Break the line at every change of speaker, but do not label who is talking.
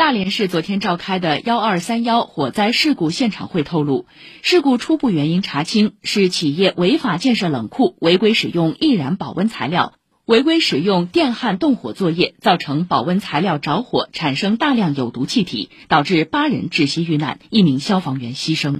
大连市昨天召开的幺二三幺火灾事故现场会透露事故初步原因查清是企业违法建设冷库违规使用易燃保温材料。违规使用电焊动火作业造成保温材料着火产生大量有毒气体导致八人窒息遇难一名消防员牺牲。